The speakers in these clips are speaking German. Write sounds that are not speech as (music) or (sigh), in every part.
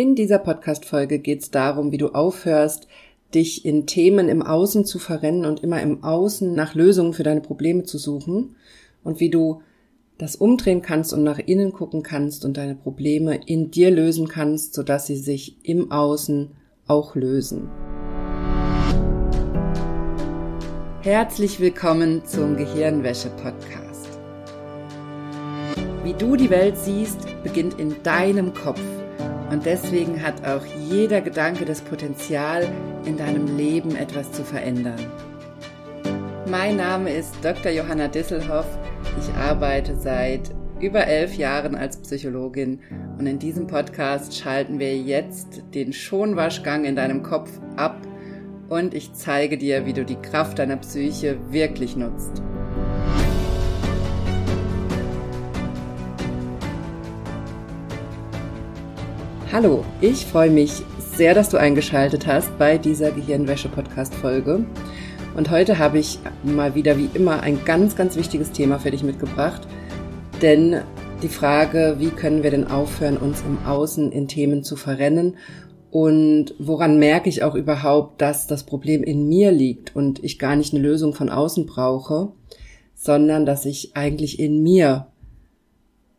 In dieser Podcast-Folge geht es darum, wie du aufhörst, dich in Themen im Außen zu verrennen und immer im Außen nach Lösungen für deine Probleme zu suchen und wie du das umdrehen kannst und nach innen gucken kannst und deine Probleme in dir lösen kannst, sodass sie sich im Außen auch lösen. Herzlich willkommen zum Gehirnwäsche-Podcast. Wie du die Welt siehst, beginnt in deinem Kopf. Und deswegen hat auch jeder Gedanke das Potenzial, in deinem Leben etwas zu verändern. Mein Name ist Dr. Johanna Disselhoff. Ich arbeite seit über elf Jahren als Psychologin und in diesem Podcast schalten wir jetzt den Schonwaschgang in deinem Kopf ab und ich zeige dir, wie du die Kraft deiner Psyche wirklich nutzt. Hallo, ich freue mich sehr, dass du eingeschaltet hast bei dieser Gehirnwäsche-Podcast-Folge. Und heute habe ich mal wieder wie immer ein ganz, ganz wichtiges Thema für dich mitgebracht. Denn die Frage, wie können wir denn aufhören, uns im Außen in Themen zu verrennen? Und woran merke ich auch überhaupt, dass das Problem in mir liegt und ich gar nicht eine Lösung von außen brauche, sondern dass ich eigentlich in mir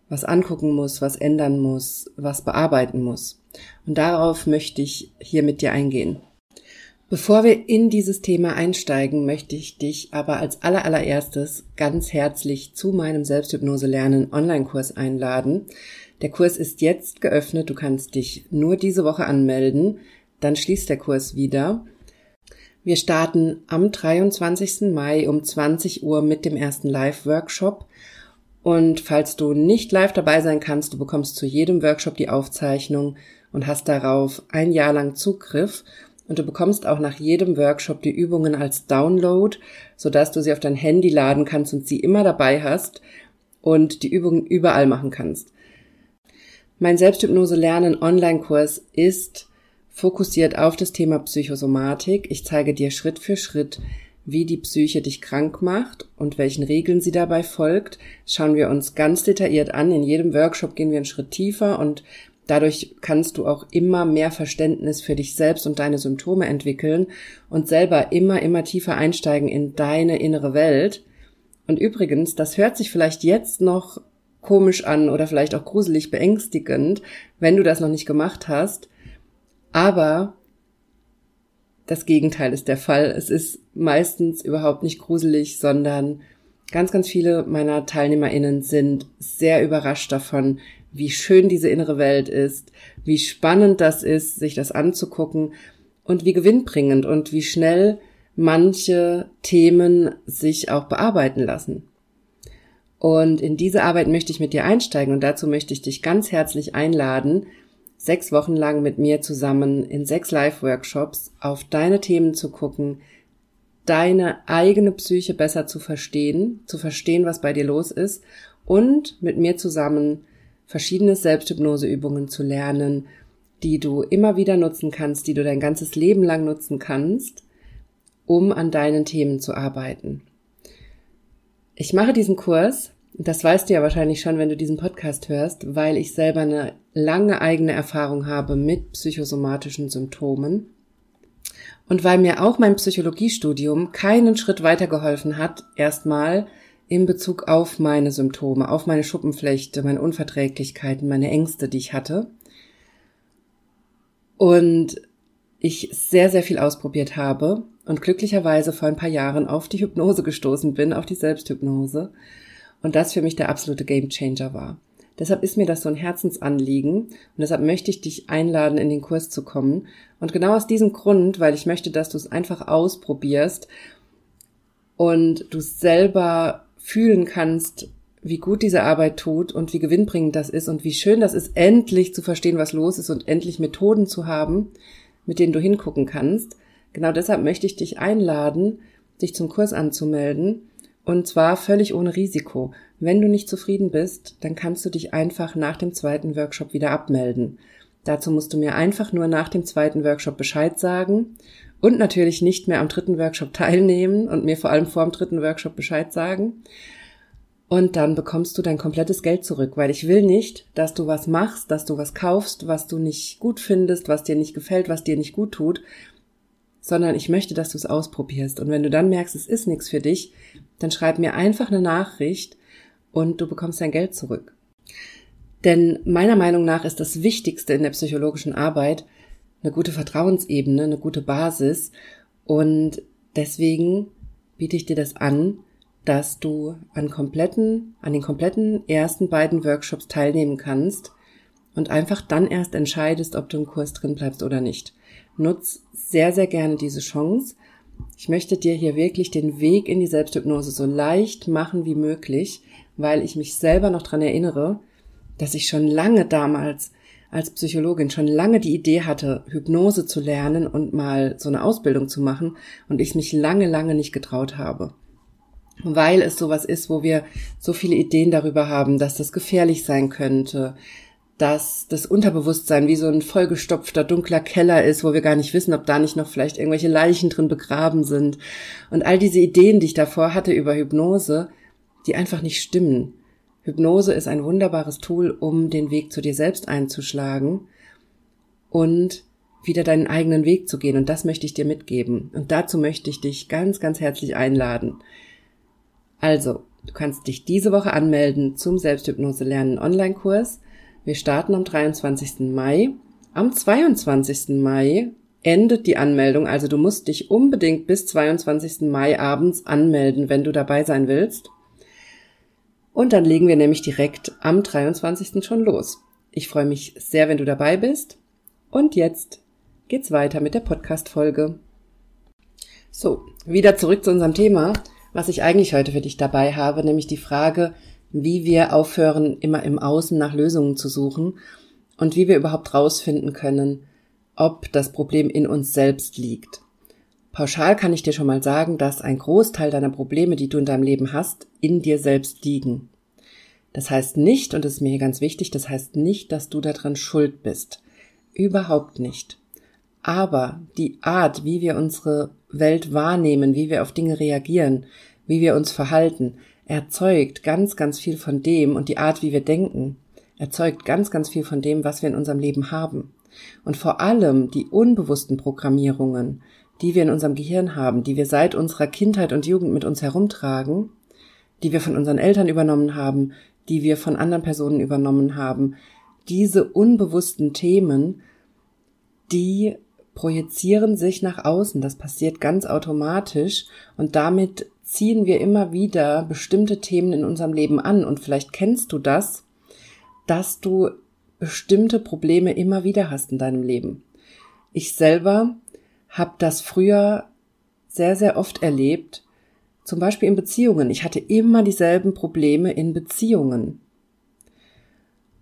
was angucken muss, was ändern muss, was bearbeiten muss. Und darauf möchte ich hier mit dir eingehen. Bevor wir in dieses Thema einsteigen, möchte ich dich aber als allerallererstes ganz herzlich zu meinem Selbsthypnose lernen Online-Kurs einladen. Der Kurs ist jetzt geöffnet. Du kannst dich nur diese Woche anmelden. Dann schließt der Kurs wieder. Wir starten am 23. Mai um 20 Uhr mit dem ersten Live-Workshop und falls du nicht live dabei sein kannst, du bekommst zu jedem Workshop die Aufzeichnung und hast darauf ein Jahr lang Zugriff. Und du bekommst auch nach jedem Workshop die Übungen als Download, sodass du sie auf dein Handy laden kannst und sie immer dabei hast und die Übungen überall machen kannst. Mein Selbsthypnose Lernen Online-Kurs ist fokussiert auf das Thema Psychosomatik. Ich zeige dir Schritt für Schritt, wie die Psyche dich krank macht und welchen Regeln sie dabei folgt, schauen wir uns ganz detailliert an. In jedem Workshop gehen wir einen Schritt tiefer und dadurch kannst du auch immer mehr Verständnis für dich selbst und deine Symptome entwickeln und selber immer, immer tiefer einsteigen in deine innere Welt. Und übrigens, das hört sich vielleicht jetzt noch komisch an oder vielleicht auch gruselig beängstigend, wenn du das noch nicht gemacht hast. Aber das Gegenteil ist der Fall. Es ist meistens überhaupt nicht gruselig, sondern ganz, ganz viele meiner TeilnehmerInnen sind sehr überrascht davon, wie schön diese innere Welt ist, wie spannend das ist, sich das anzugucken und wie gewinnbringend und wie schnell manche Themen sich auch bearbeiten lassen. Und in diese Arbeit möchte ich mit dir einsteigen und dazu möchte ich dich ganz herzlich einladen, sechs Wochen lang mit mir zusammen in sechs Live-Workshops auf deine Themen zu gucken, deine eigene Psyche besser zu verstehen, zu verstehen, was bei dir los ist und mit mir zusammen verschiedene Selbsthypnoseübungen zu lernen, die du immer wieder nutzen kannst, die du dein ganzes Leben lang nutzen kannst, um an deinen Themen zu arbeiten. Ich mache diesen Kurs das weißt du ja wahrscheinlich schon, wenn du diesen Podcast hörst, weil ich selber eine lange eigene Erfahrung habe mit psychosomatischen Symptomen und weil mir auch mein Psychologiestudium keinen Schritt weitergeholfen hat, erstmal in Bezug auf meine Symptome, auf meine Schuppenflechte, meine Unverträglichkeiten, meine Ängste, die ich hatte. Und ich sehr, sehr viel ausprobiert habe und glücklicherweise vor ein paar Jahren auf die Hypnose gestoßen bin, auf die Selbsthypnose und das für mich der absolute Gamechanger war. Deshalb ist mir das so ein Herzensanliegen und deshalb möchte ich dich einladen, in den Kurs zu kommen. Und genau aus diesem Grund, weil ich möchte, dass du es einfach ausprobierst und du selber fühlen kannst, wie gut diese Arbeit tut und wie gewinnbringend das ist und wie schön das ist, endlich zu verstehen, was los ist und endlich Methoden zu haben, mit denen du hingucken kannst. Genau deshalb möchte ich dich einladen, dich zum Kurs anzumelden und zwar völlig ohne Risiko. Wenn du nicht zufrieden bist, dann kannst du dich einfach nach dem zweiten Workshop wieder abmelden. Dazu musst du mir einfach nur nach dem zweiten Workshop Bescheid sagen und natürlich nicht mehr am dritten Workshop teilnehmen und mir vor allem vor dem dritten Workshop Bescheid sagen. und dann bekommst du dein komplettes Geld zurück, weil ich will nicht, dass du was machst, dass du was kaufst, was du nicht gut findest, was dir nicht gefällt, was dir nicht gut tut, sondern ich möchte, dass du es ausprobierst. Und wenn du dann merkst, es ist nichts für dich, dann schreib mir einfach eine Nachricht und du bekommst dein Geld zurück. Denn meiner Meinung nach ist das Wichtigste in der psychologischen Arbeit eine gute Vertrauensebene, eine gute Basis. Und deswegen biete ich dir das an, dass du an kompletten, an den kompletten ersten beiden Workshops teilnehmen kannst und einfach dann erst entscheidest, ob du im Kurs drin bleibst oder nicht. Nutz sehr, sehr gerne diese Chance. Ich möchte dir hier wirklich den Weg in die Selbsthypnose so leicht machen wie möglich, weil ich mich selber noch dran erinnere, dass ich schon lange damals als Psychologin schon lange die Idee hatte, Hypnose zu lernen und mal so eine Ausbildung zu machen und ich mich lange, lange nicht getraut habe weil es sowas ist, wo wir so viele Ideen darüber haben, dass das gefährlich sein könnte, dass das Unterbewusstsein wie so ein vollgestopfter dunkler Keller ist, wo wir gar nicht wissen, ob da nicht noch vielleicht irgendwelche Leichen drin begraben sind. Und all diese Ideen, die ich davor hatte über Hypnose, die einfach nicht stimmen. Hypnose ist ein wunderbares Tool, um den Weg zu dir selbst einzuschlagen und wieder deinen eigenen Weg zu gehen. Und das möchte ich dir mitgeben. Und dazu möchte ich dich ganz, ganz herzlich einladen. Also, du kannst dich diese Woche anmelden zum Selbsthypnose lernen Online-Kurs. Wir starten am 23. Mai. Am 22. Mai endet die Anmeldung, also du musst dich unbedingt bis 22. Mai abends anmelden, wenn du dabei sein willst. Und dann legen wir nämlich direkt am 23. schon los. Ich freue mich sehr, wenn du dabei bist. Und jetzt geht's weiter mit der Podcast-Folge. So, wieder zurück zu unserem Thema was ich eigentlich heute für dich dabei habe, nämlich die Frage, wie wir aufhören, immer im Außen nach Lösungen zu suchen und wie wir überhaupt rausfinden können, ob das Problem in uns selbst liegt. Pauschal kann ich dir schon mal sagen, dass ein Großteil deiner Probleme, die du in deinem Leben hast, in dir selbst liegen. Das heißt nicht, und das ist mir hier ganz wichtig, das heißt nicht, dass du daran schuld bist. Überhaupt nicht. Aber die Art, wie wir unsere Welt wahrnehmen, wie wir auf Dinge reagieren, wie wir uns verhalten, erzeugt ganz, ganz viel von dem und die Art, wie wir denken, erzeugt ganz, ganz viel von dem, was wir in unserem Leben haben. Und vor allem die unbewussten Programmierungen, die wir in unserem Gehirn haben, die wir seit unserer Kindheit und Jugend mit uns herumtragen, die wir von unseren Eltern übernommen haben, die wir von anderen Personen übernommen haben, diese unbewussten Themen, die projizieren sich nach außen. Das passiert ganz automatisch und damit ziehen wir immer wieder bestimmte Themen in unserem Leben an. Und vielleicht kennst du das, dass du bestimmte Probleme immer wieder hast in deinem Leben. Ich selber habe das früher sehr, sehr oft erlebt, zum Beispiel in Beziehungen. Ich hatte immer dieselben Probleme in Beziehungen.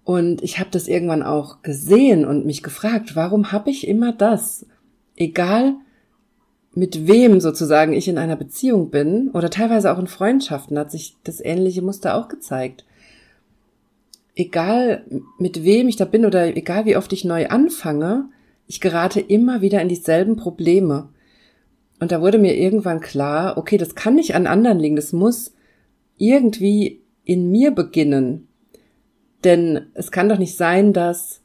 Und ich habe das irgendwann auch gesehen und mich gefragt, warum habe ich immer das? Egal mit wem sozusagen ich in einer Beziehung bin oder teilweise auch in Freundschaften hat sich das ähnliche Muster auch gezeigt. Egal mit wem ich da bin oder egal wie oft ich neu anfange, ich gerate immer wieder in dieselben Probleme. Und da wurde mir irgendwann klar, okay, das kann nicht an anderen liegen, das muss irgendwie in mir beginnen. Denn es kann doch nicht sein, dass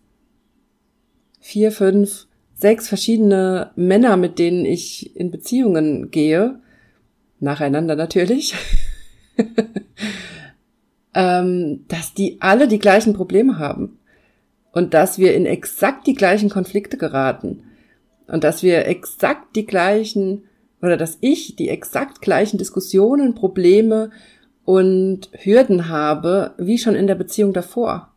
vier, fünf, sechs verschiedene Männer, mit denen ich in Beziehungen gehe, nacheinander natürlich, (laughs) ähm, dass die alle die gleichen Probleme haben. Und dass wir in exakt die gleichen Konflikte geraten. Und dass wir exakt die gleichen oder dass ich die exakt gleichen Diskussionen, Probleme und Hürden habe, wie schon in der Beziehung davor.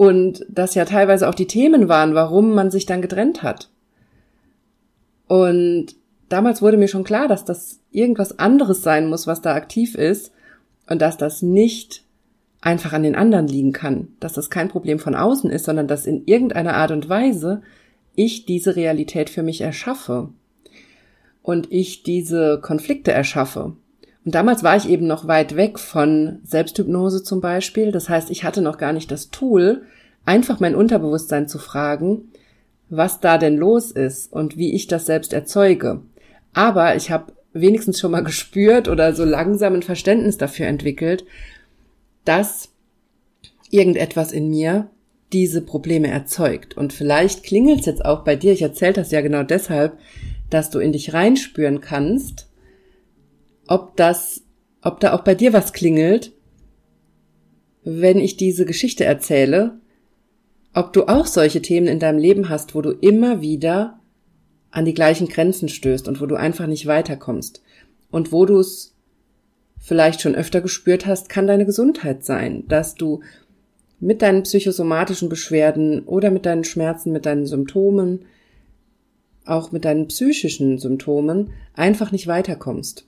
Und das ja teilweise auch die Themen waren, warum man sich dann getrennt hat. Und damals wurde mir schon klar, dass das irgendwas anderes sein muss, was da aktiv ist und dass das nicht einfach an den anderen liegen kann, dass das kein Problem von außen ist, sondern dass in irgendeiner Art und Weise ich diese Realität für mich erschaffe und ich diese Konflikte erschaffe. Und damals war ich eben noch weit weg von Selbsthypnose zum Beispiel. Das heißt, ich hatte noch gar nicht das Tool, einfach mein Unterbewusstsein zu fragen, was da denn los ist und wie ich das selbst erzeuge. Aber ich habe wenigstens schon mal (laughs) gespürt oder so langsam ein Verständnis dafür entwickelt, dass irgendetwas in mir diese Probleme erzeugt. Und vielleicht klingelt es jetzt auch bei dir, ich erzähle das ja genau deshalb, dass du in dich reinspüren kannst, ob das, ob da auch bei dir was klingelt, wenn ich diese Geschichte erzähle, ob du auch solche Themen in deinem Leben hast, wo du immer wieder an die gleichen Grenzen stößt und wo du einfach nicht weiterkommst. Und wo du es vielleicht schon öfter gespürt hast, kann deine Gesundheit sein, dass du mit deinen psychosomatischen Beschwerden oder mit deinen Schmerzen, mit deinen Symptomen, auch mit deinen psychischen Symptomen einfach nicht weiterkommst.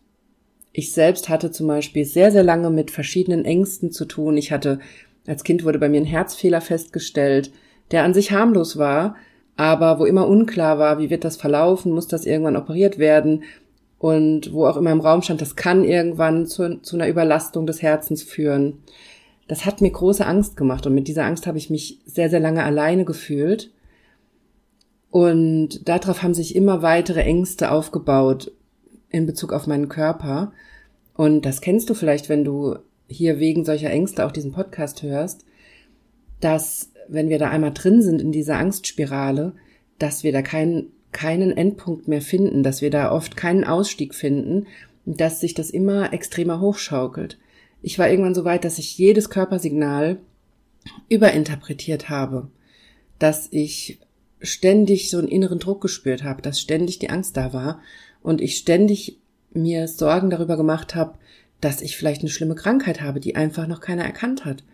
Ich selbst hatte zum Beispiel sehr, sehr lange mit verschiedenen Ängsten zu tun. Ich hatte, als Kind wurde bei mir ein Herzfehler festgestellt, der an sich harmlos war, aber wo immer unklar war, wie wird das verlaufen, muss das irgendwann operiert werden und wo auch immer im Raum stand, das kann irgendwann zu, zu einer Überlastung des Herzens führen das hat mir große Angst gemacht und mit dieser Angst habe ich mich sehr, sehr lange alleine gefühlt. Und darauf haben sich immer weitere Ängste aufgebaut in Bezug auf meinen Körper. Und das kennst du vielleicht, wenn du hier wegen solcher Ängste auch diesen Podcast hörst, dass wenn wir da einmal drin sind in dieser Angstspirale, dass wir da keinen, keinen Endpunkt mehr finden, dass wir da oft keinen Ausstieg finden und dass sich das immer extremer hochschaukelt. Ich war irgendwann so weit, dass ich jedes Körpersignal überinterpretiert habe, dass ich ständig so einen inneren Druck gespürt habe, dass ständig die Angst da war und ich ständig mir Sorgen darüber gemacht habe, dass ich vielleicht eine schlimme Krankheit habe, die einfach noch keiner erkannt hat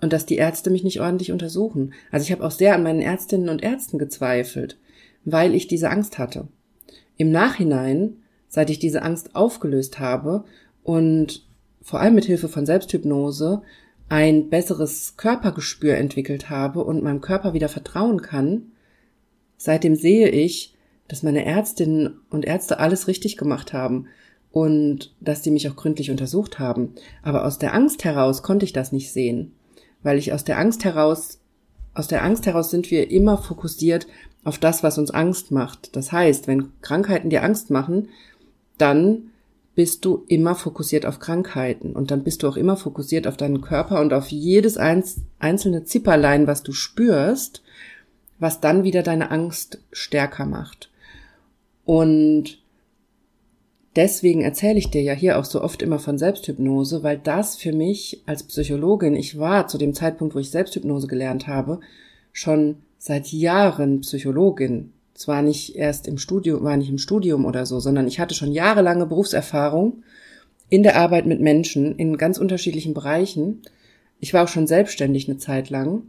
und dass die Ärzte mich nicht ordentlich untersuchen. Also ich habe auch sehr an meinen Ärztinnen und Ärzten gezweifelt, weil ich diese Angst hatte. Im Nachhinein, seit ich diese Angst aufgelöst habe und vor allem mit Hilfe von Selbsthypnose ein besseres Körpergespür entwickelt habe und meinem Körper wieder vertrauen kann, seitdem sehe ich, dass meine Ärztinnen und Ärzte alles richtig gemacht haben und dass die mich auch gründlich untersucht haben. Aber aus der Angst heraus konnte ich das nicht sehen, weil ich aus der Angst heraus, aus der Angst heraus sind wir immer fokussiert auf das, was uns Angst macht. Das heißt, wenn Krankheiten dir Angst machen, dann bist du immer fokussiert auf Krankheiten und dann bist du auch immer fokussiert auf deinen Körper und auf jedes einzelne Zipperlein, was du spürst, was dann wieder deine Angst stärker macht. Und deswegen erzähle ich dir ja hier auch so oft immer von Selbsthypnose, weil das für mich als Psychologin, ich war zu dem Zeitpunkt, wo ich Selbsthypnose gelernt habe, schon seit Jahren Psychologin zwar nicht erst im Studium, war nicht im Studium oder so, sondern ich hatte schon jahrelange Berufserfahrung in der Arbeit mit Menschen in ganz unterschiedlichen Bereichen. Ich war auch schon selbstständig eine Zeit lang.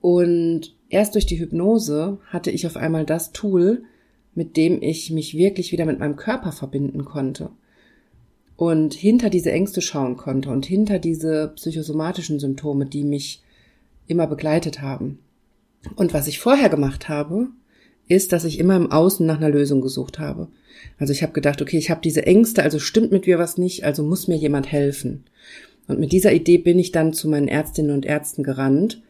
Und erst durch die Hypnose hatte ich auf einmal das Tool, mit dem ich mich wirklich wieder mit meinem Körper verbinden konnte. Und hinter diese Ängste schauen konnte und hinter diese psychosomatischen Symptome, die mich immer begleitet haben. Und was ich vorher gemacht habe, ist, dass ich immer im Außen nach einer Lösung gesucht habe. Also ich habe gedacht, okay, ich habe diese Ängste, also stimmt mit mir was nicht, also muss mir jemand helfen. Und mit dieser Idee bin ich dann zu meinen Ärztinnen und Ärzten gerannt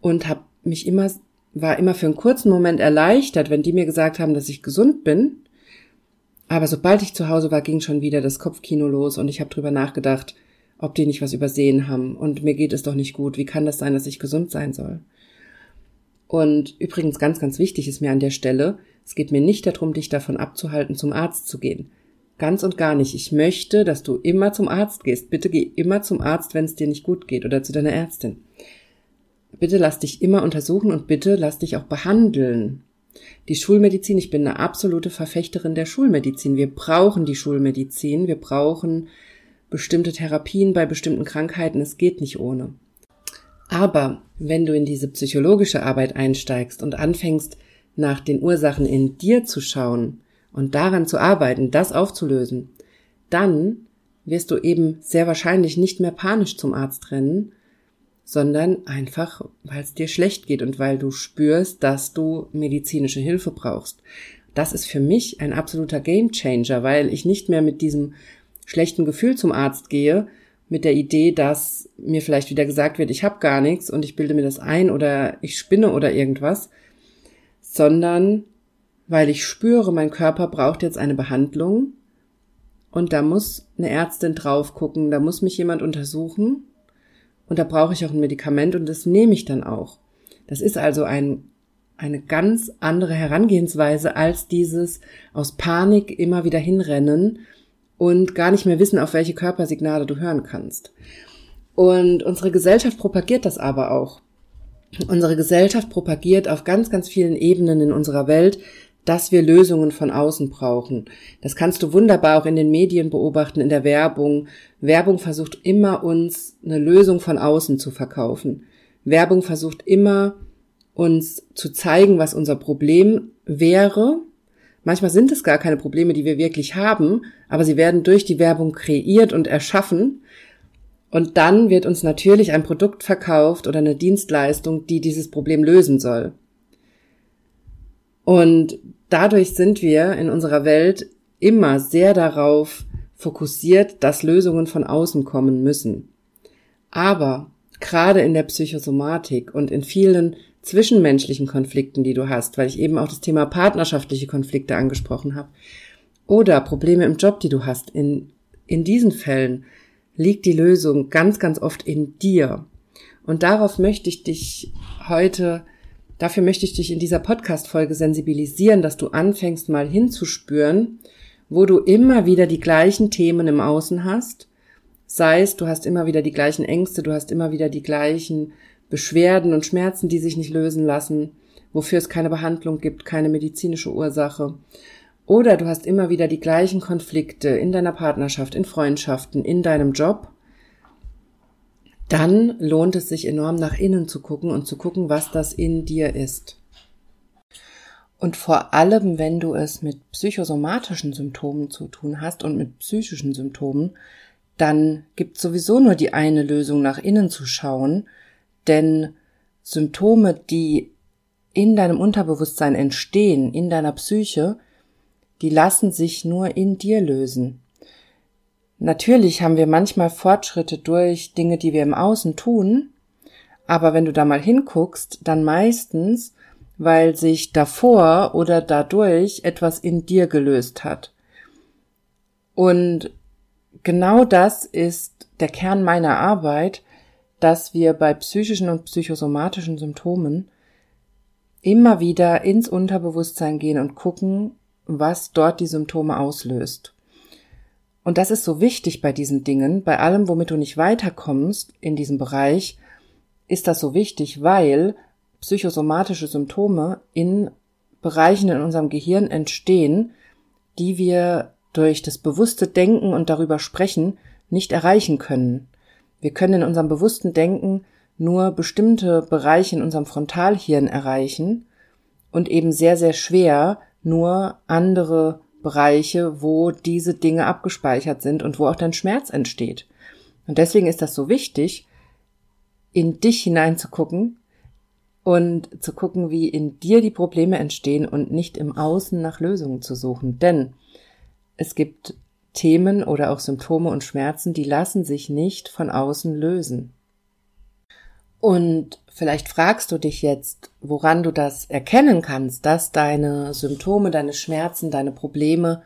und habe mich immer war immer für einen kurzen Moment erleichtert, wenn die mir gesagt haben, dass ich gesund bin. Aber sobald ich zu Hause war, ging schon wieder das Kopfkino los und ich habe drüber nachgedacht, ob die nicht was übersehen haben und mir geht es doch nicht gut. Wie kann das sein, dass ich gesund sein soll? Und übrigens ganz, ganz wichtig ist mir an der Stelle, es geht mir nicht darum, dich davon abzuhalten, zum Arzt zu gehen. Ganz und gar nicht. Ich möchte, dass du immer zum Arzt gehst. Bitte geh immer zum Arzt, wenn es dir nicht gut geht oder zu deiner Ärztin. Bitte lass dich immer untersuchen und bitte lass dich auch behandeln. Die Schulmedizin, ich bin eine absolute Verfechterin der Schulmedizin. Wir brauchen die Schulmedizin. Wir brauchen bestimmte Therapien bei bestimmten Krankheiten. Es geht nicht ohne. Aber wenn du in diese psychologische Arbeit einsteigst und anfängst, nach den Ursachen in dir zu schauen und daran zu arbeiten, das aufzulösen, dann wirst du eben sehr wahrscheinlich nicht mehr panisch zum Arzt rennen, sondern einfach, weil es dir schlecht geht und weil du spürst, dass du medizinische Hilfe brauchst. Das ist für mich ein absoluter Gamechanger, weil ich nicht mehr mit diesem schlechten Gefühl zum Arzt gehe, mit der Idee, dass mir vielleicht wieder gesagt wird, ich habe gar nichts und ich bilde mir das ein oder ich spinne oder irgendwas, sondern weil ich spüre, mein Körper braucht jetzt eine Behandlung und da muss eine Ärztin drauf gucken, da muss mich jemand untersuchen und da brauche ich auch ein Medikament und das nehme ich dann auch. Das ist also ein, eine ganz andere Herangehensweise als dieses aus Panik immer wieder hinrennen und gar nicht mehr wissen, auf welche Körpersignale du hören kannst. Und unsere Gesellschaft propagiert das aber auch. Unsere Gesellschaft propagiert auf ganz, ganz vielen Ebenen in unserer Welt, dass wir Lösungen von außen brauchen. Das kannst du wunderbar auch in den Medien beobachten, in der Werbung. Werbung versucht immer uns eine Lösung von außen zu verkaufen. Werbung versucht immer uns zu zeigen, was unser Problem wäre. Manchmal sind es gar keine Probleme, die wir wirklich haben, aber sie werden durch die Werbung kreiert und erschaffen. Und dann wird uns natürlich ein Produkt verkauft oder eine Dienstleistung, die dieses Problem lösen soll. Und dadurch sind wir in unserer Welt immer sehr darauf fokussiert, dass Lösungen von außen kommen müssen. Aber gerade in der Psychosomatik und in vielen zwischenmenschlichen Konflikten, die du hast, weil ich eben auch das Thema partnerschaftliche Konflikte angesprochen habe, oder Probleme im Job, die du hast, in, in diesen Fällen liegt die Lösung ganz, ganz oft in dir. Und darauf möchte ich dich heute Dafür möchte ich dich in dieser Podcast-Folge sensibilisieren, dass du anfängst mal hinzuspüren, wo du immer wieder die gleichen Themen im Außen hast. Sei es, du hast immer wieder die gleichen Ängste, du hast immer wieder die gleichen Beschwerden und Schmerzen, die sich nicht lösen lassen, wofür es keine Behandlung gibt, keine medizinische Ursache. Oder du hast immer wieder die gleichen Konflikte in deiner Partnerschaft, in Freundschaften, in deinem Job dann lohnt es sich enorm nach innen zu gucken und zu gucken, was das in dir ist. Und vor allem, wenn du es mit psychosomatischen Symptomen zu tun hast und mit psychischen Symptomen, dann gibt sowieso nur die eine Lösung, nach innen zu schauen, denn Symptome, die in deinem Unterbewusstsein entstehen, in deiner Psyche, die lassen sich nur in dir lösen. Natürlich haben wir manchmal Fortschritte durch Dinge, die wir im Außen tun, aber wenn du da mal hinguckst, dann meistens, weil sich davor oder dadurch etwas in dir gelöst hat. Und genau das ist der Kern meiner Arbeit, dass wir bei psychischen und psychosomatischen Symptomen immer wieder ins Unterbewusstsein gehen und gucken, was dort die Symptome auslöst. Und das ist so wichtig bei diesen Dingen, bei allem, womit du nicht weiterkommst in diesem Bereich, ist das so wichtig, weil psychosomatische Symptome in Bereichen in unserem Gehirn entstehen, die wir durch das bewusste Denken und darüber sprechen nicht erreichen können. Wir können in unserem bewussten Denken nur bestimmte Bereiche in unserem Frontalhirn erreichen und eben sehr, sehr schwer nur andere Bereiche, wo diese Dinge abgespeichert sind und wo auch dein Schmerz entsteht. Und deswegen ist das so wichtig, in dich hineinzugucken und zu gucken, wie in dir die Probleme entstehen und nicht im Außen nach Lösungen zu suchen. Denn es gibt Themen oder auch Symptome und Schmerzen, die lassen sich nicht von außen lösen. Und vielleicht fragst du dich jetzt, woran du das erkennen kannst, dass deine Symptome, deine Schmerzen, deine Probleme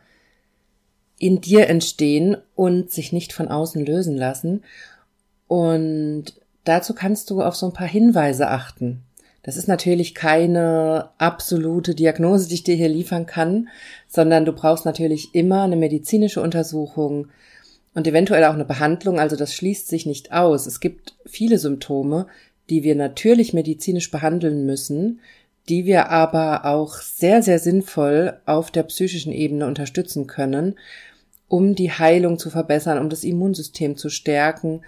in dir entstehen und sich nicht von außen lösen lassen. Und dazu kannst du auf so ein paar Hinweise achten. Das ist natürlich keine absolute Diagnose, die ich dir hier liefern kann, sondern du brauchst natürlich immer eine medizinische Untersuchung und eventuell auch eine Behandlung. Also das schließt sich nicht aus. Es gibt viele Symptome, die wir natürlich medizinisch behandeln müssen, die wir aber auch sehr, sehr sinnvoll auf der psychischen Ebene unterstützen können, um die Heilung zu verbessern, um das Immunsystem zu stärken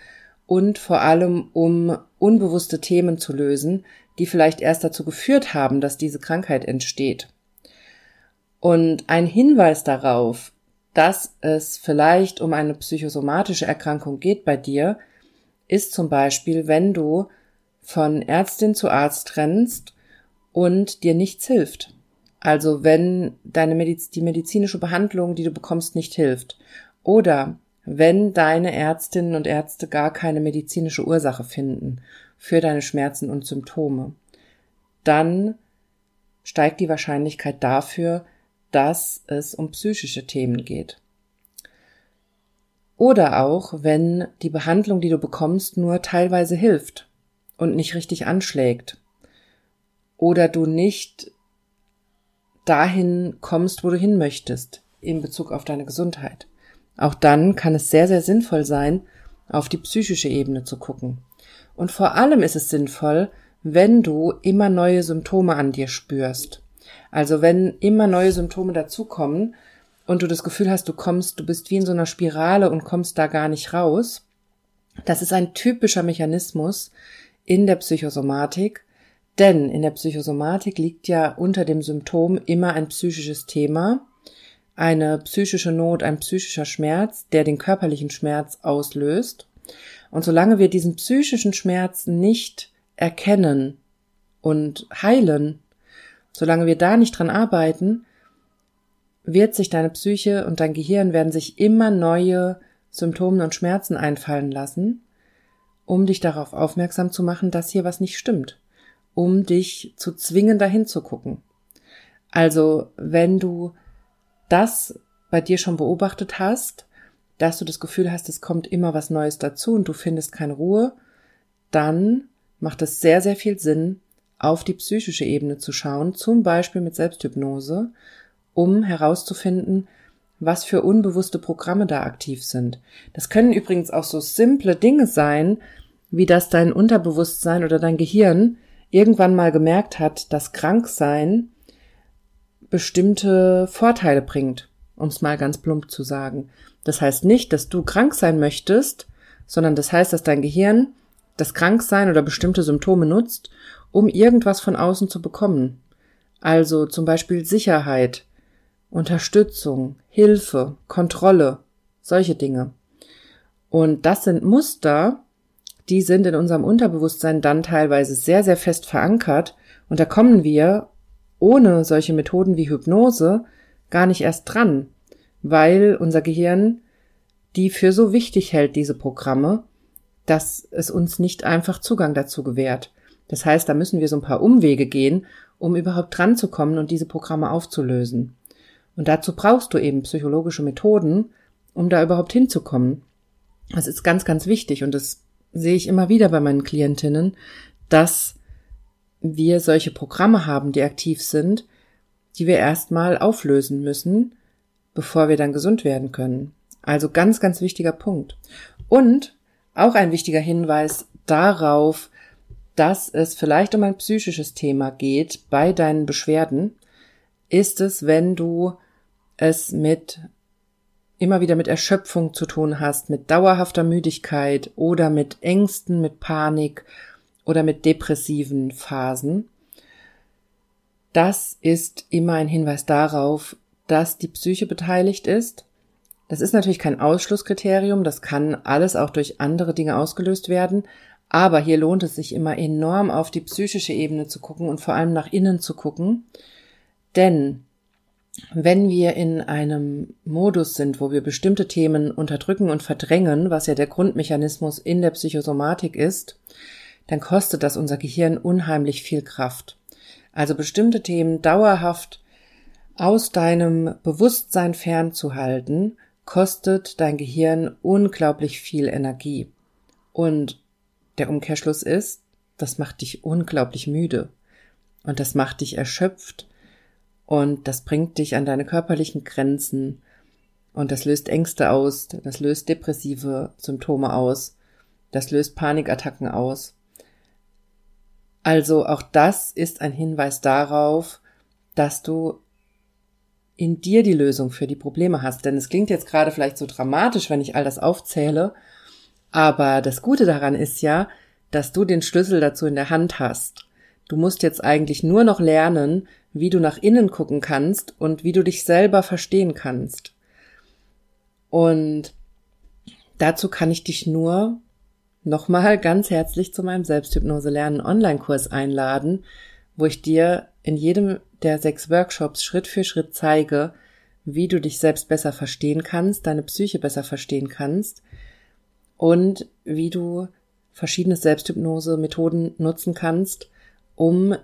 und vor allem um unbewusste Themen zu lösen, die vielleicht erst dazu geführt haben, dass diese Krankheit entsteht. Und ein Hinweis darauf, dass es vielleicht um eine psychosomatische Erkrankung geht bei dir, ist zum Beispiel, wenn du von Ärztin zu Arzt rennst und dir nichts hilft. Also wenn deine Mediz die medizinische Behandlung, die du bekommst, nicht hilft. Oder wenn deine Ärztinnen und Ärzte gar keine medizinische Ursache finden für deine Schmerzen und Symptome, dann steigt die Wahrscheinlichkeit dafür, dass es um psychische Themen geht. Oder auch, wenn die Behandlung, die du bekommst, nur teilweise hilft und nicht richtig anschlägt. Oder du nicht dahin kommst, wo du hin möchtest in Bezug auf deine Gesundheit. Auch dann kann es sehr, sehr sinnvoll sein, auf die psychische Ebene zu gucken. Und vor allem ist es sinnvoll, wenn du immer neue Symptome an dir spürst. Also wenn immer neue Symptome dazukommen und du das Gefühl hast, du kommst, du bist wie in so einer Spirale und kommst da gar nicht raus. Das ist ein typischer Mechanismus in der Psychosomatik, denn in der Psychosomatik liegt ja unter dem Symptom immer ein psychisches Thema, eine psychische Not, ein psychischer Schmerz, der den körperlichen Schmerz auslöst. Und solange wir diesen psychischen Schmerz nicht erkennen und heilen, solange wir da nicht dran arbeiten, wird sich deine Psyche und dein Gehirn werden sich immer neue Symptome und Schmerzen einfallen lassen, um dich darauf aufmerksam zu machen, dass hier was nicht stimmt, um dich zu zwingen, dahin zu gucken. Also, wenn du das bei dir schon beobachtet hast, dass du das Gefühl hast, es kommt immer was Neues dazu und du findest keine Ruhe, dann macht es sehr, sehr viel Sinn, auf die psychische Ebene zu schauen, zum Beispiel mit Selbsthypnose, um herauszufinden, was für unbewusste Programme da aktiv sind. Das können übrigens auch so simple Dinge sein, wie dass dein Unterbewusstsein oder dein Gehirn irgendwann mal gemerkt hat, dass Kranksein bestimmte Vorteile bringt, um es mal ganz plump zu sagen. Das heißt nicht, dass du krank sein möchtest, sondern das heißt, dass dein Gehirn das Kranksein oder bestimmte Symptome nutzt, um irgendwas von außen zu bekommen. Also zum Beispiel Sicherheit, Unterstützung, Hilfe, Kontrolle, solche Dinge. Und das sind Muster, die sind in unserem Unterbewusstsein dann teilweise sehr, sehr fest verankert. Und da kommen wir ohne solche Methoden wie Hypnose gar nicht erst dran, weil unser Gehirn die für so wichtig hält, diese Programme, dass es uns nicht einfach Zugang dazu gewährt. Das heißt, da müssen wir so ein paar Umwege gehen, um überhaupt dran zu kommen und diese Programme aufzulösen. Und dazu brauchst du eben psychologische Methoden, um da überhaupt hinzukommen. Das ist ganz, ganz wichtig und das sehe ich immer wieder bei meinen Klientinnen, dass wir solche Programme haben, die aktiv sind, die wir erstmal auflösen müssen, bevor wir dann gesund werden können. Also ganz, ganz wichtiger Punkt. Und auch ein wichtiger Hinweis darauf, dass es vielleicht um ein psychisches Thema geht bei deinen Beschwerden, ist es, wenn du es mit immer wieder mit Erschöpfung zu tun hast, mit dauerhafter Müdigkeit oder mit Ängsten, mit Panik oder mit depressiven Phasen. Das ist immer ein Hinweis darauf, dass die Psyche beteiligt ist. Das ist natürlich kein Ausschlusskriterium, das kann alles auch durch andere Dinge ausgelöst werden, aber hier lohnt es sich immer enorm auf die psychische Ebene zu gucken und vor allem nach innen zu gucken, denn wenn wir in einem Modus sind, wo wir bestimmte Themen unterdrücken und verdrängen, was ja der Grundmechanismus in der Psychosomatik ist, dann kostet das unser Gehirn unheimlich viel Kraft. Also bestimmte Themen dauerhaft aus deinem Bewusstsein fernzuhalten, kostet dein Gehirn unglaublich viel Energie. Und der Umkehrschluss ist, das macht dich unglaublich müde. Und das macht dich erschöpft. Und das bringt dich an deine körperlichen Grenzen. Und das löst Ängste aus, das löst depressive Symptome aus, das löst Panikattacken aus. Also auch das ist ein Hinweis darauf, dass du in dir die Lösung für die Probleme hast. Denn es klingt jetzt gerade vielleicht so dramatisch, wenn ich all das aufzähle, aber das Gute daran ist ja, dass du den Schlüssel dazu in der Hand hast. Du musst jetzt eigentlich nur noch lernen, wie du nach innen gucken kannst und wie du dich selber verstehen kannst. Und dazu kann ich dich nur nochmal ganz herzlich zu meinem Selbsthypnose lernen Online-Kurs einladen, wo ich dir in jedem der sechs Workshops Schritt für Schritt zeige, wie du dich selbst besser verstehen kannst, deine Psyche besser verstehen kannst und wie du verschiedene Selbsthypnose-Methoden nutzen kannst, um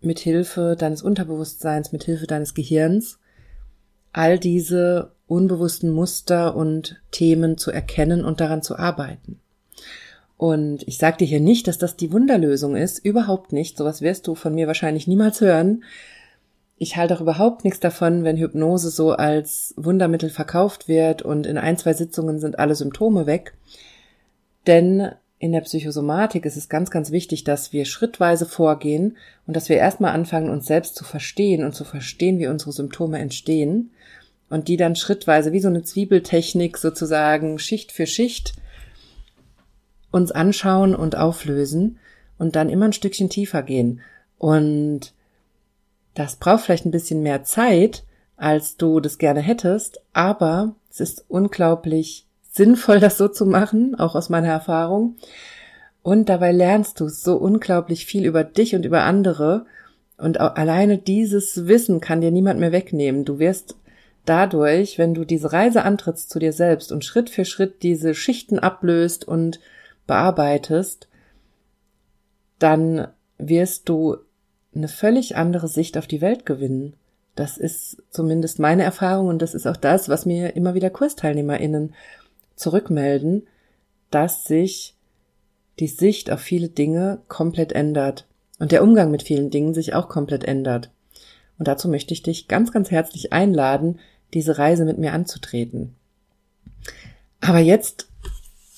mit Hilfe deines Unterbewusstseins, mit Hilfe deines Gehirns all diese unbewussten Muster und Themen zu erkennen und daran zu arbeiten. Und ich sage dir hier nicht, dass das die Wunderlösung ist, überhaupt nicht. Sowas wirst du von mir wahrscheinlich niemals hören. Ich halte auch überhaupt nichts davon, wenn Hypnose so als Wundermittel verkauft wird und in ein, zwei Sitzungen sind alle Symptome weg. Denn in der Psychosomatik ist es ganz, ganz wichtig, dass wir schrittweise vorgehen und dass wir erstmal anfangen, uns selbst zu verstehen und zu verstehen, wie unsere Symptome entstehen und die dann schrittweise wie so eine Zwiebeltechnik sozusagen Schicht für Schicht uns anschauen und auflösen und dann immer ein Stückchen tiefer gehen. Und das braucht vielleicht ein bisschen mehr Zeit, als du das gerne hättest, aber es ist unglaublich sinnvoll, (laughs) das so zu machen, auch aus meiner Erfahrung. Und dabei lernst du so unglaublich viel über dich und über andere. Und alleine dieses Wissen kann dir niemand mehr wegnehmen. Du wirst dadurch, wenn du diese Reise antrittst zu dir selbst und Schritt für Schritt diese Schichten ablöst und bearbeitest, dann wirst du eine völlig andere Sicht auf die Welt gewinnen. Das ist zumindest meine Erfahrung und das ist auch das, was mir immer wieder KursteilnehmerInnen zurückmelden, dass sich die Sicht auf viele Dinge komplett ändert und der Umgang mit vielen Dingen sich auch komplett ändert. Und dazu möchte ich dich ganz, ganz herzlich einladen, diese Reise mit mir anzutreten. Aber jetzt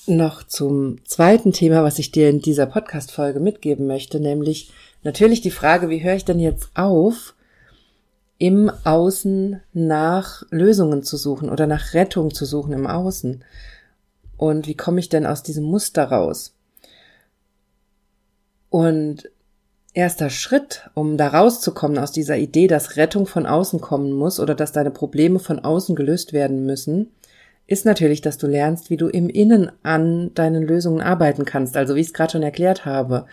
noch zum zweiten Thema, was ich dir in dieser Podcast-Folge mitgeben möchte, nämlich natürlich die Frage, wie höre ich denn jetzt auf, im Außen nach Lösungen zu suchen oder nach Rettung zu suchen im Außen? Und wie komme ich denn aus diesem Muster raus? Und erster Schritt, um da rauszukommen aus dieser Idee, dass Rettung von außen kommen muss oder dass deine Probleme von außen gelöst werden müssen, ist natürlich, dass du lernst, wie du im Innen an deinen Lösungen arbeiten kannst. Also wie ich es gerade schon erklärt habe,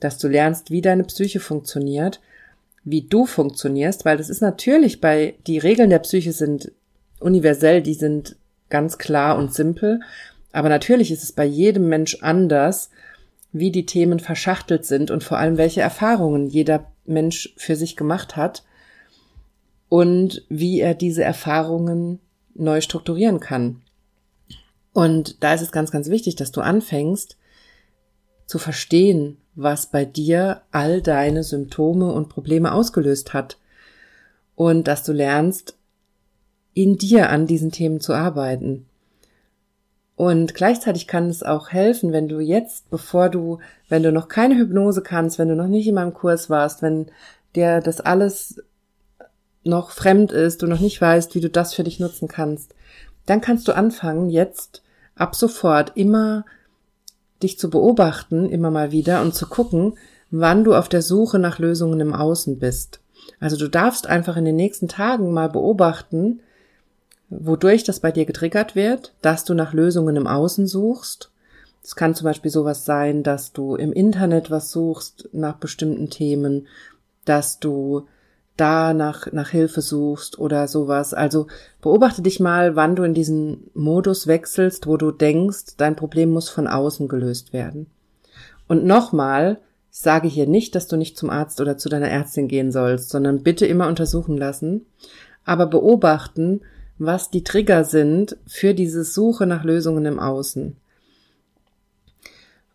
dass du lernst, wie deine Psyche funktioniert, wie du funktionierst, weil das ist natürlich bei, die Regeln der Psyche sind universell, die sind ganz klar und simpel, aber natürlich ist es bei jedem Mensch anders, wie die Themen verschachtelt sind und vor allem welche Erfahrungen jeder Mensch für sich gemacht hat und wie er diese Erfahrungen neu strukturieren kann. Und da ist es ganz, ganz wichtig, dass du anfängst zu verstehen, was bei dir all deine Symptome und Probleme ausgelöst hat. Und dass du lernst, in dir an diesen Themen zu arbeiten. Und gleichzeitig kann es auch helfen, wenn du jetzt, bevor du, wenn du noch keine Hypnose kannst, wenn du noch nicht in meinem Kurs warst, wenn dir das alles noch fremd ist, du noch nicht weißt, wie du das für dich nutzen kannst, dann kannst du anfangen, jetzt ab sofort immer dich zu beobachten, immer mal wieder und zu gucken, wann du auf der Suche nach Lösungen im Außen bist. Also du darfst einfach in den nächsten Tagen mal beobachten, wodurch das bei dir getriggert wird, dass du nach Lösungen im Außen suchst. Es kann zum Beispiel sowas sein, dass du im Internet was suchst nach bestimmten Themen, dass du da nach, nach Hilfe suchst oder sowas. Also beobachte dich mal, wann du in diesen Modus wechselst, wo du denkst, dein Problem muss von außen gelöst werden. Und nochmal, ich sage hier nicht, dass du nicht zum Arzt oder zu deiner Ärztin gehen sollst, sondern bitte immer untersuchen lassen, aber beobachten, was die Trigger sind für diese Suche nach Lösungen im Außen.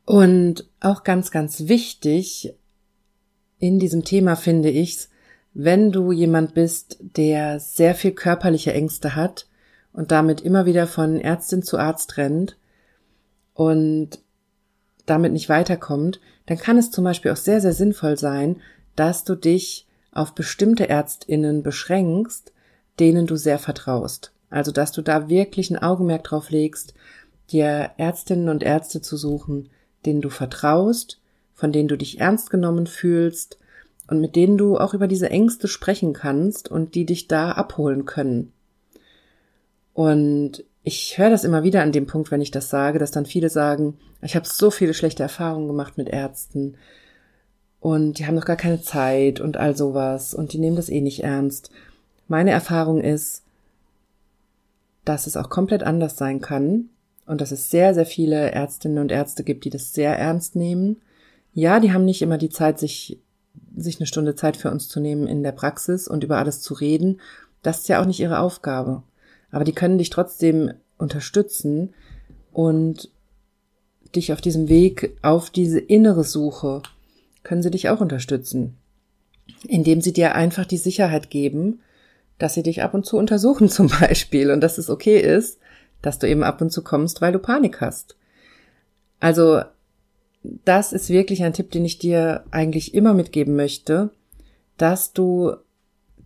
Und auch ganz, ganz wichtig in diesem Thema finde ich's, wenn du jemand bist, der sehr viel körperliche Ängste hat und damit immer wieder von Ärztin zu Arzt rennt und damit nicht weiterkommt, dann kann es zum Beispiel auch sehr, sehr sinnvoll sein, dass du dich auf bestimmte Ärztinnen beschränkst, denen du sehr vertraust. Also, dass du da wirklich ein Augenmerk drauf legst, dir Ärztinnen und Ärzte zu suchen, denen du vertraust, von denen du dich ernst genommen fühlst und mit denen du auch über diese Ängste sprechen kannst und die dich da abholen können. Und ich höre das immer wieder an dem Punkt, wenn ich das sage, dass dann viele sagen, ich habe so viele schlechte Erfahrungen gemacht mit Ärzten und die haben noch gar keine Zeit und all sowas und die nehmen das eh nicht ernst. Meine Erfahrung ist, dass es auch komplett anders sein kann und dass es sehr, sehr viele Ärztinnen und Ärzte gibt, die das sehr ernst nehmen. Ja, die haben nicht immer die Zeit, sich, sich eine Stunde Zeit für uns zu nehmen in der Praxis und über alles zu reden. Das ist ja auch nicht ihre Aufgabe. Aber die können dich trotzdem unterstützen und dich auf diesem Weg, auf diese innere Suche, können sie dich auch unterstützen. Indem sie dir einfach die Sicherheit geben, dass sie dich ab und zu untersuchen (laughs) zum Beispiel und dass es okay ist, dass du eben ab und zu kommst, weil du Panik hast. Also das ist wirklich ein Tipp, den ich dir eigentlich immer mitgeben möchte, dass du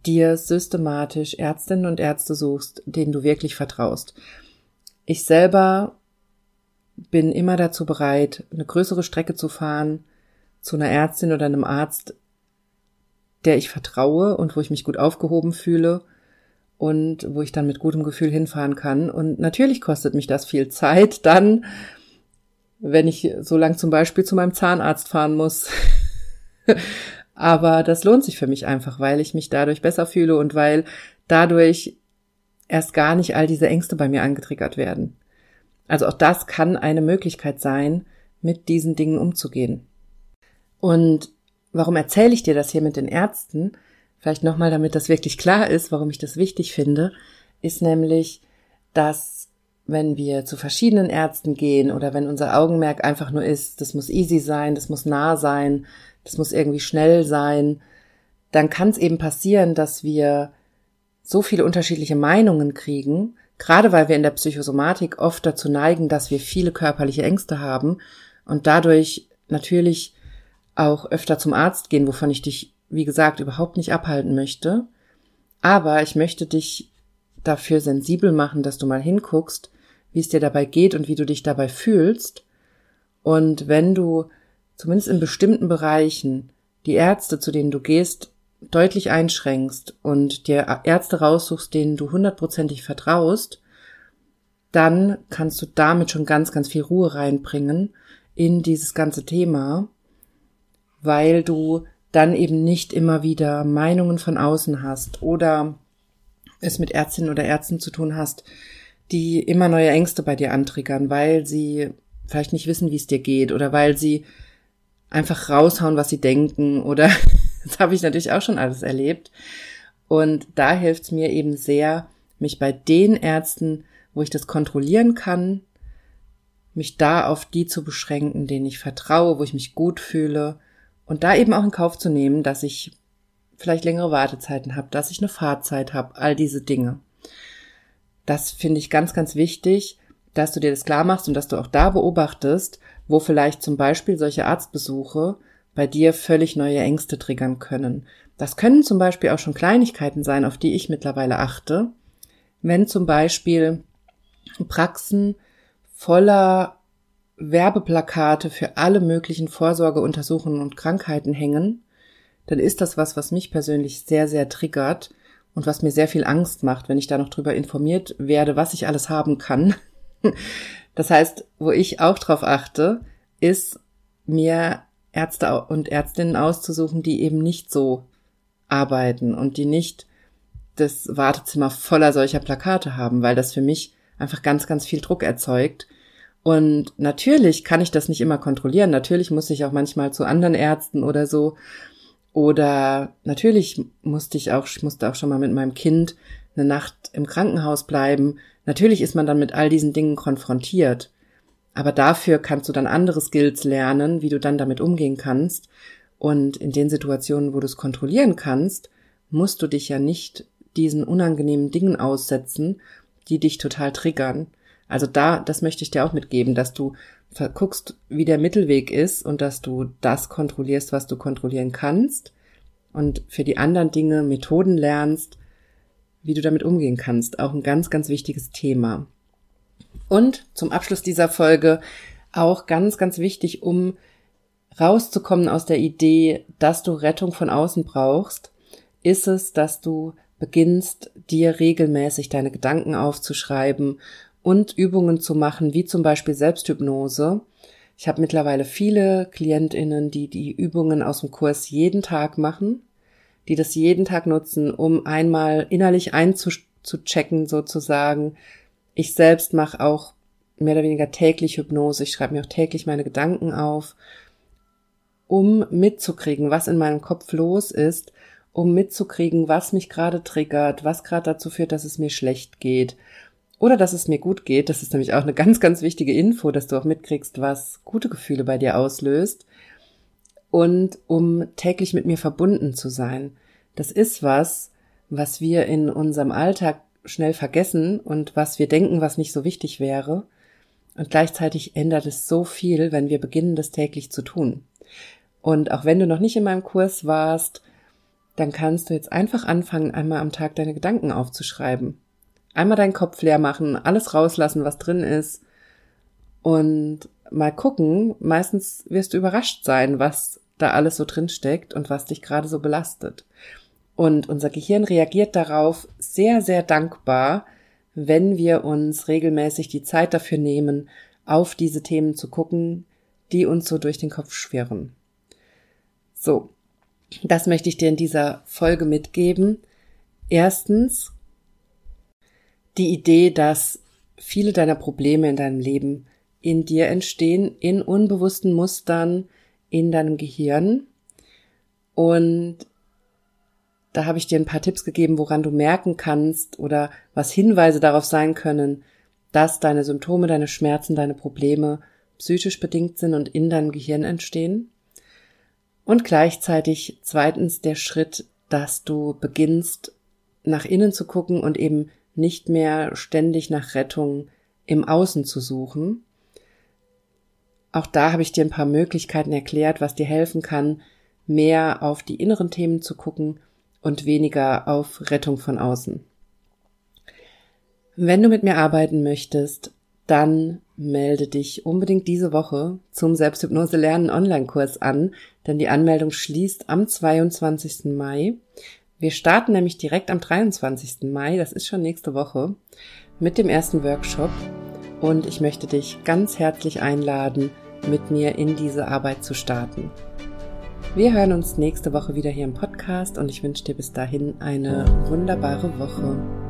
dir systematisch Ärztinnen und Ärzte suchst, denen du wirklich vertraust. Ich selber bin immer dazu bereit, eine größere Strecke zu fahren zu einer Ärztin oder einem Arzt, der ich vertraue und wo ich mich gut aufgehoben fühle und wo ich dann mit gutem Gefühl hinfahren kann. Und natürlich kostet mich das viel Zeit dann, wenn ich so lang zum Beispiel zu meinem Zahnarzt fahren muss. (laughs) Aber das lohnt sich für mich einfach, weil ich mich dadurch besser fühle und weil dadurch erst gar nicht all diese Ängste bei mir angetriggert werden. Also auch das kann eine Möglichkeit sein, mit diesen Dingen umzugehen. Und warum erzähle ich dir das hier mit den Ärzten? Vielleicht nochmal, damit das wirklich klar ist, warum ich das wichtig finde, ist nämlich, dass wenn wir zu verschiedenen Ärzten gehen oder wenn unser Augenmerk einfach nur ist, das muss easy sein, das muss nah sein, das muss irgendwie schnell sein, dann kann es eben passieren, dass wir so viele unterschiedliche Meinungen kriegen, gerade weil wir in der Psychosomatik oft dazu neigen, dass wir viele körperliche Ängste haben und dadurch natürlich auch öfter zum Arzt gehen, wovon ich dich, wie gesagt, überhaupt nicht abhalten möchte. Aber ich möchte dich dafür sensibel machen, dass du mal hinguckst, wie es dir dabei geht und wie du dich dabei fühlst. Und wenn du zumindest in bestimmten Bereichen die Ärzte, zu denen du gehst, deutlich einschränkst und dir Ärzte raussuchst, denen du hundertprozentig vertraust, dann kannst du damit schon ganz, ganz viel Ruhe reinbringen in dieses ganze Thema weil du dann eben nicht immer wieder Meinungen von außen hast oder es mit Ärztinnen oder Ärzten zu tun hast, die immer neue Ängste bei dir antriggern, weil sie vielleicht nicht wissen, wie es dir geht oder weil sie einfach raushauen, was sie denken oder (laughs) das habe ich natürlich auch schon alles erlebt. Und da hilft es mir eben sehr, mich bei den Ärzten, wo ich das kontrollieren kann, mich da auf die zu beschränken, denen ich vertraue, wo ich mich gut fühle und da eben auch in Kauf zu nehmen, dass ich vielleicht längere Wartezeiten habe, dass ich eine Fahrzeit habe, all diese Dinge. Das finde ich ganz, ganz wichtig, dass du dir das klar machst und dass du auch da beobachtest, wo vielleicht zum Beispiel solche Arztbesuche bei dir völlig neue Ängste triggern können. Das können zum Beispiel auch schon Kleinigkeiten sein, auf die ich mittlerweile achte. Wenn zum Beispiel Praxen voller Werbeplakate für alle möglichen Vorsorgeuntersuchungen und Krankheiten hängen, dann ist das was, was mich persönlich sehr, sehr triggert und was mir sehr viel Angst macht, wenn ich da noch drüber informiert werde, was ich alles haben kann. (laughs) Das heißt, wo ich auch drauf achte, ist mir Ärzte und Ärztinnen auszusuchen, die eben nicht so arbeiten und die nicht das Wartezimmer voller solcher Plakate haben, weil das für mich einfach ganz, ganz viel Druck erzeugt und natürlich kann ich das nicht immer kontrollieren. Natürlich muss ich auch manchmal zu anderen Ärzten oder so. Oder natürlich musste ich auch, ich musste auch schon mal mit meinem Kind eine Nacht im Krankenhaus bleiben. Natürlich ist man dann mit all diesen Dingen konfrontiert. Aber dafür kannst du dann andere Skills lernen, wie du dann damit umgehen kannst. Und in den Situationen, wo du es kontrollieren kannst, musst du dich ja nicht diesen unangenehmen Dingen aussetzen, die dich total triggern. Also da, das möchte ich dir auch mitgeben, dass du guckst, wie der Mittelweg ist und dass du das kontrollierst, was du kontrollieren kannst und für die anderen Dinge Methoden lernst, wie du damit umgehen kannst. Auch ein ganz, ganz wichtiges Thema. Und zum Abschluss dieser Folge auch ganz, ganz wichtig, um rauszukommen aus der Idee, dass du Rettung von außen brauchst, ist es, dass du beginnst, dir regelmäßig deine Gedanken aufzuschreiben und Übungen zu machen, wie zum Beispiel Selbsthypnose. Ich habe mittlerweile viele Klientinnen, die die Übungen aus dem Kurs jeden Tag machen, die das jeden Tag nutzen, um einmal innerlich einzuchecken sozusagen. Ich selbst mache auch mehr oder weniger täglich Hypnose. Ich schreibe mir auch täglich meine Gedanken auf, um mitzukriegen, was in meinem Kopf los ist, um mitzukriegen, was mich gerade triggert, was gerade dazu führt, dass es mir schlecht geht oder dass es mir gut geht. Das ist nämlich auch eine ganz, ganz wichtige Info, dass du auch mitkriegst, was gute Gefühle bei dir auslöst. Und um täglich mit mir verbunden zu sein. Das ist was, was wir in unserem Alltag schnell vergessen und was wir denken, was nicht so wichtig wäre. Und gleichzeitig ändert es so viel, wenn wir beginnen, das täglich zu tun. Und auch wenn du noch nicht in meinem Kurs warst, dann kannst du jetzt einfach anfangen, einmal am Tag deine Gedanken aufzuschreiben. Einmal deinen Kopf leer machen, alles rauslassen, was drin ist und mal gucken. Meistens wirst du überrascht sein, was da alles so drin steckt und was dich gerade so belastet. Und unser Gehirn reagiert darauf sehr, sehr dankbar, wenn wir uns regelmäßig die Zeit dafür nehmen, auf diese Themen zu gucken, die uns so durch den Kopf schwirren. So, das möchte ich dir in dieser Folge mitgeben. Erstens, die Idee, dass viele deiner Probleme in deinem Leben in dir entstehen, in unbewussten Mustern in deinem Gehirn. Und da habe ich dir ein paar Tipps gegeben, woran du merken kannst oder was Hinweise darauf sein können, dass deine Symptome, deine Schmerzen, deine Probleme psychisch bedingt sind und in deinem Gehirn entstehen. Und gleichzeitig zweitens der Schritt, dass du beginnst, nach innen zu gucken und eben nicht mehr ständig nach Rettung im Außen zu suchen. Auch da habe ich dir ein paar Möglichkeiten erklärt, was dir helfen kann, mehr auf die inneren Themen zu gucken und weniger auf Rettung von außen. Wenn du mit mir arbeiten möchtest, dann melde dich unbedingt diese Woche zum Selbsthypnose Lernen Online-Kurs an, denn die Anmeldung schließt am 22. Mai. Wir starten nämlich direkt am 23. Mai, das ist schon nächste Woche, mit dem ersten Workshop und ich möchte dich ganz herzlich einladen, mit mir in diese Arbeit zu starten. Wir hören uns nächste Woche wieder hier im Podcast und ich wünsche dir bis dahin eine wunderbare Woche.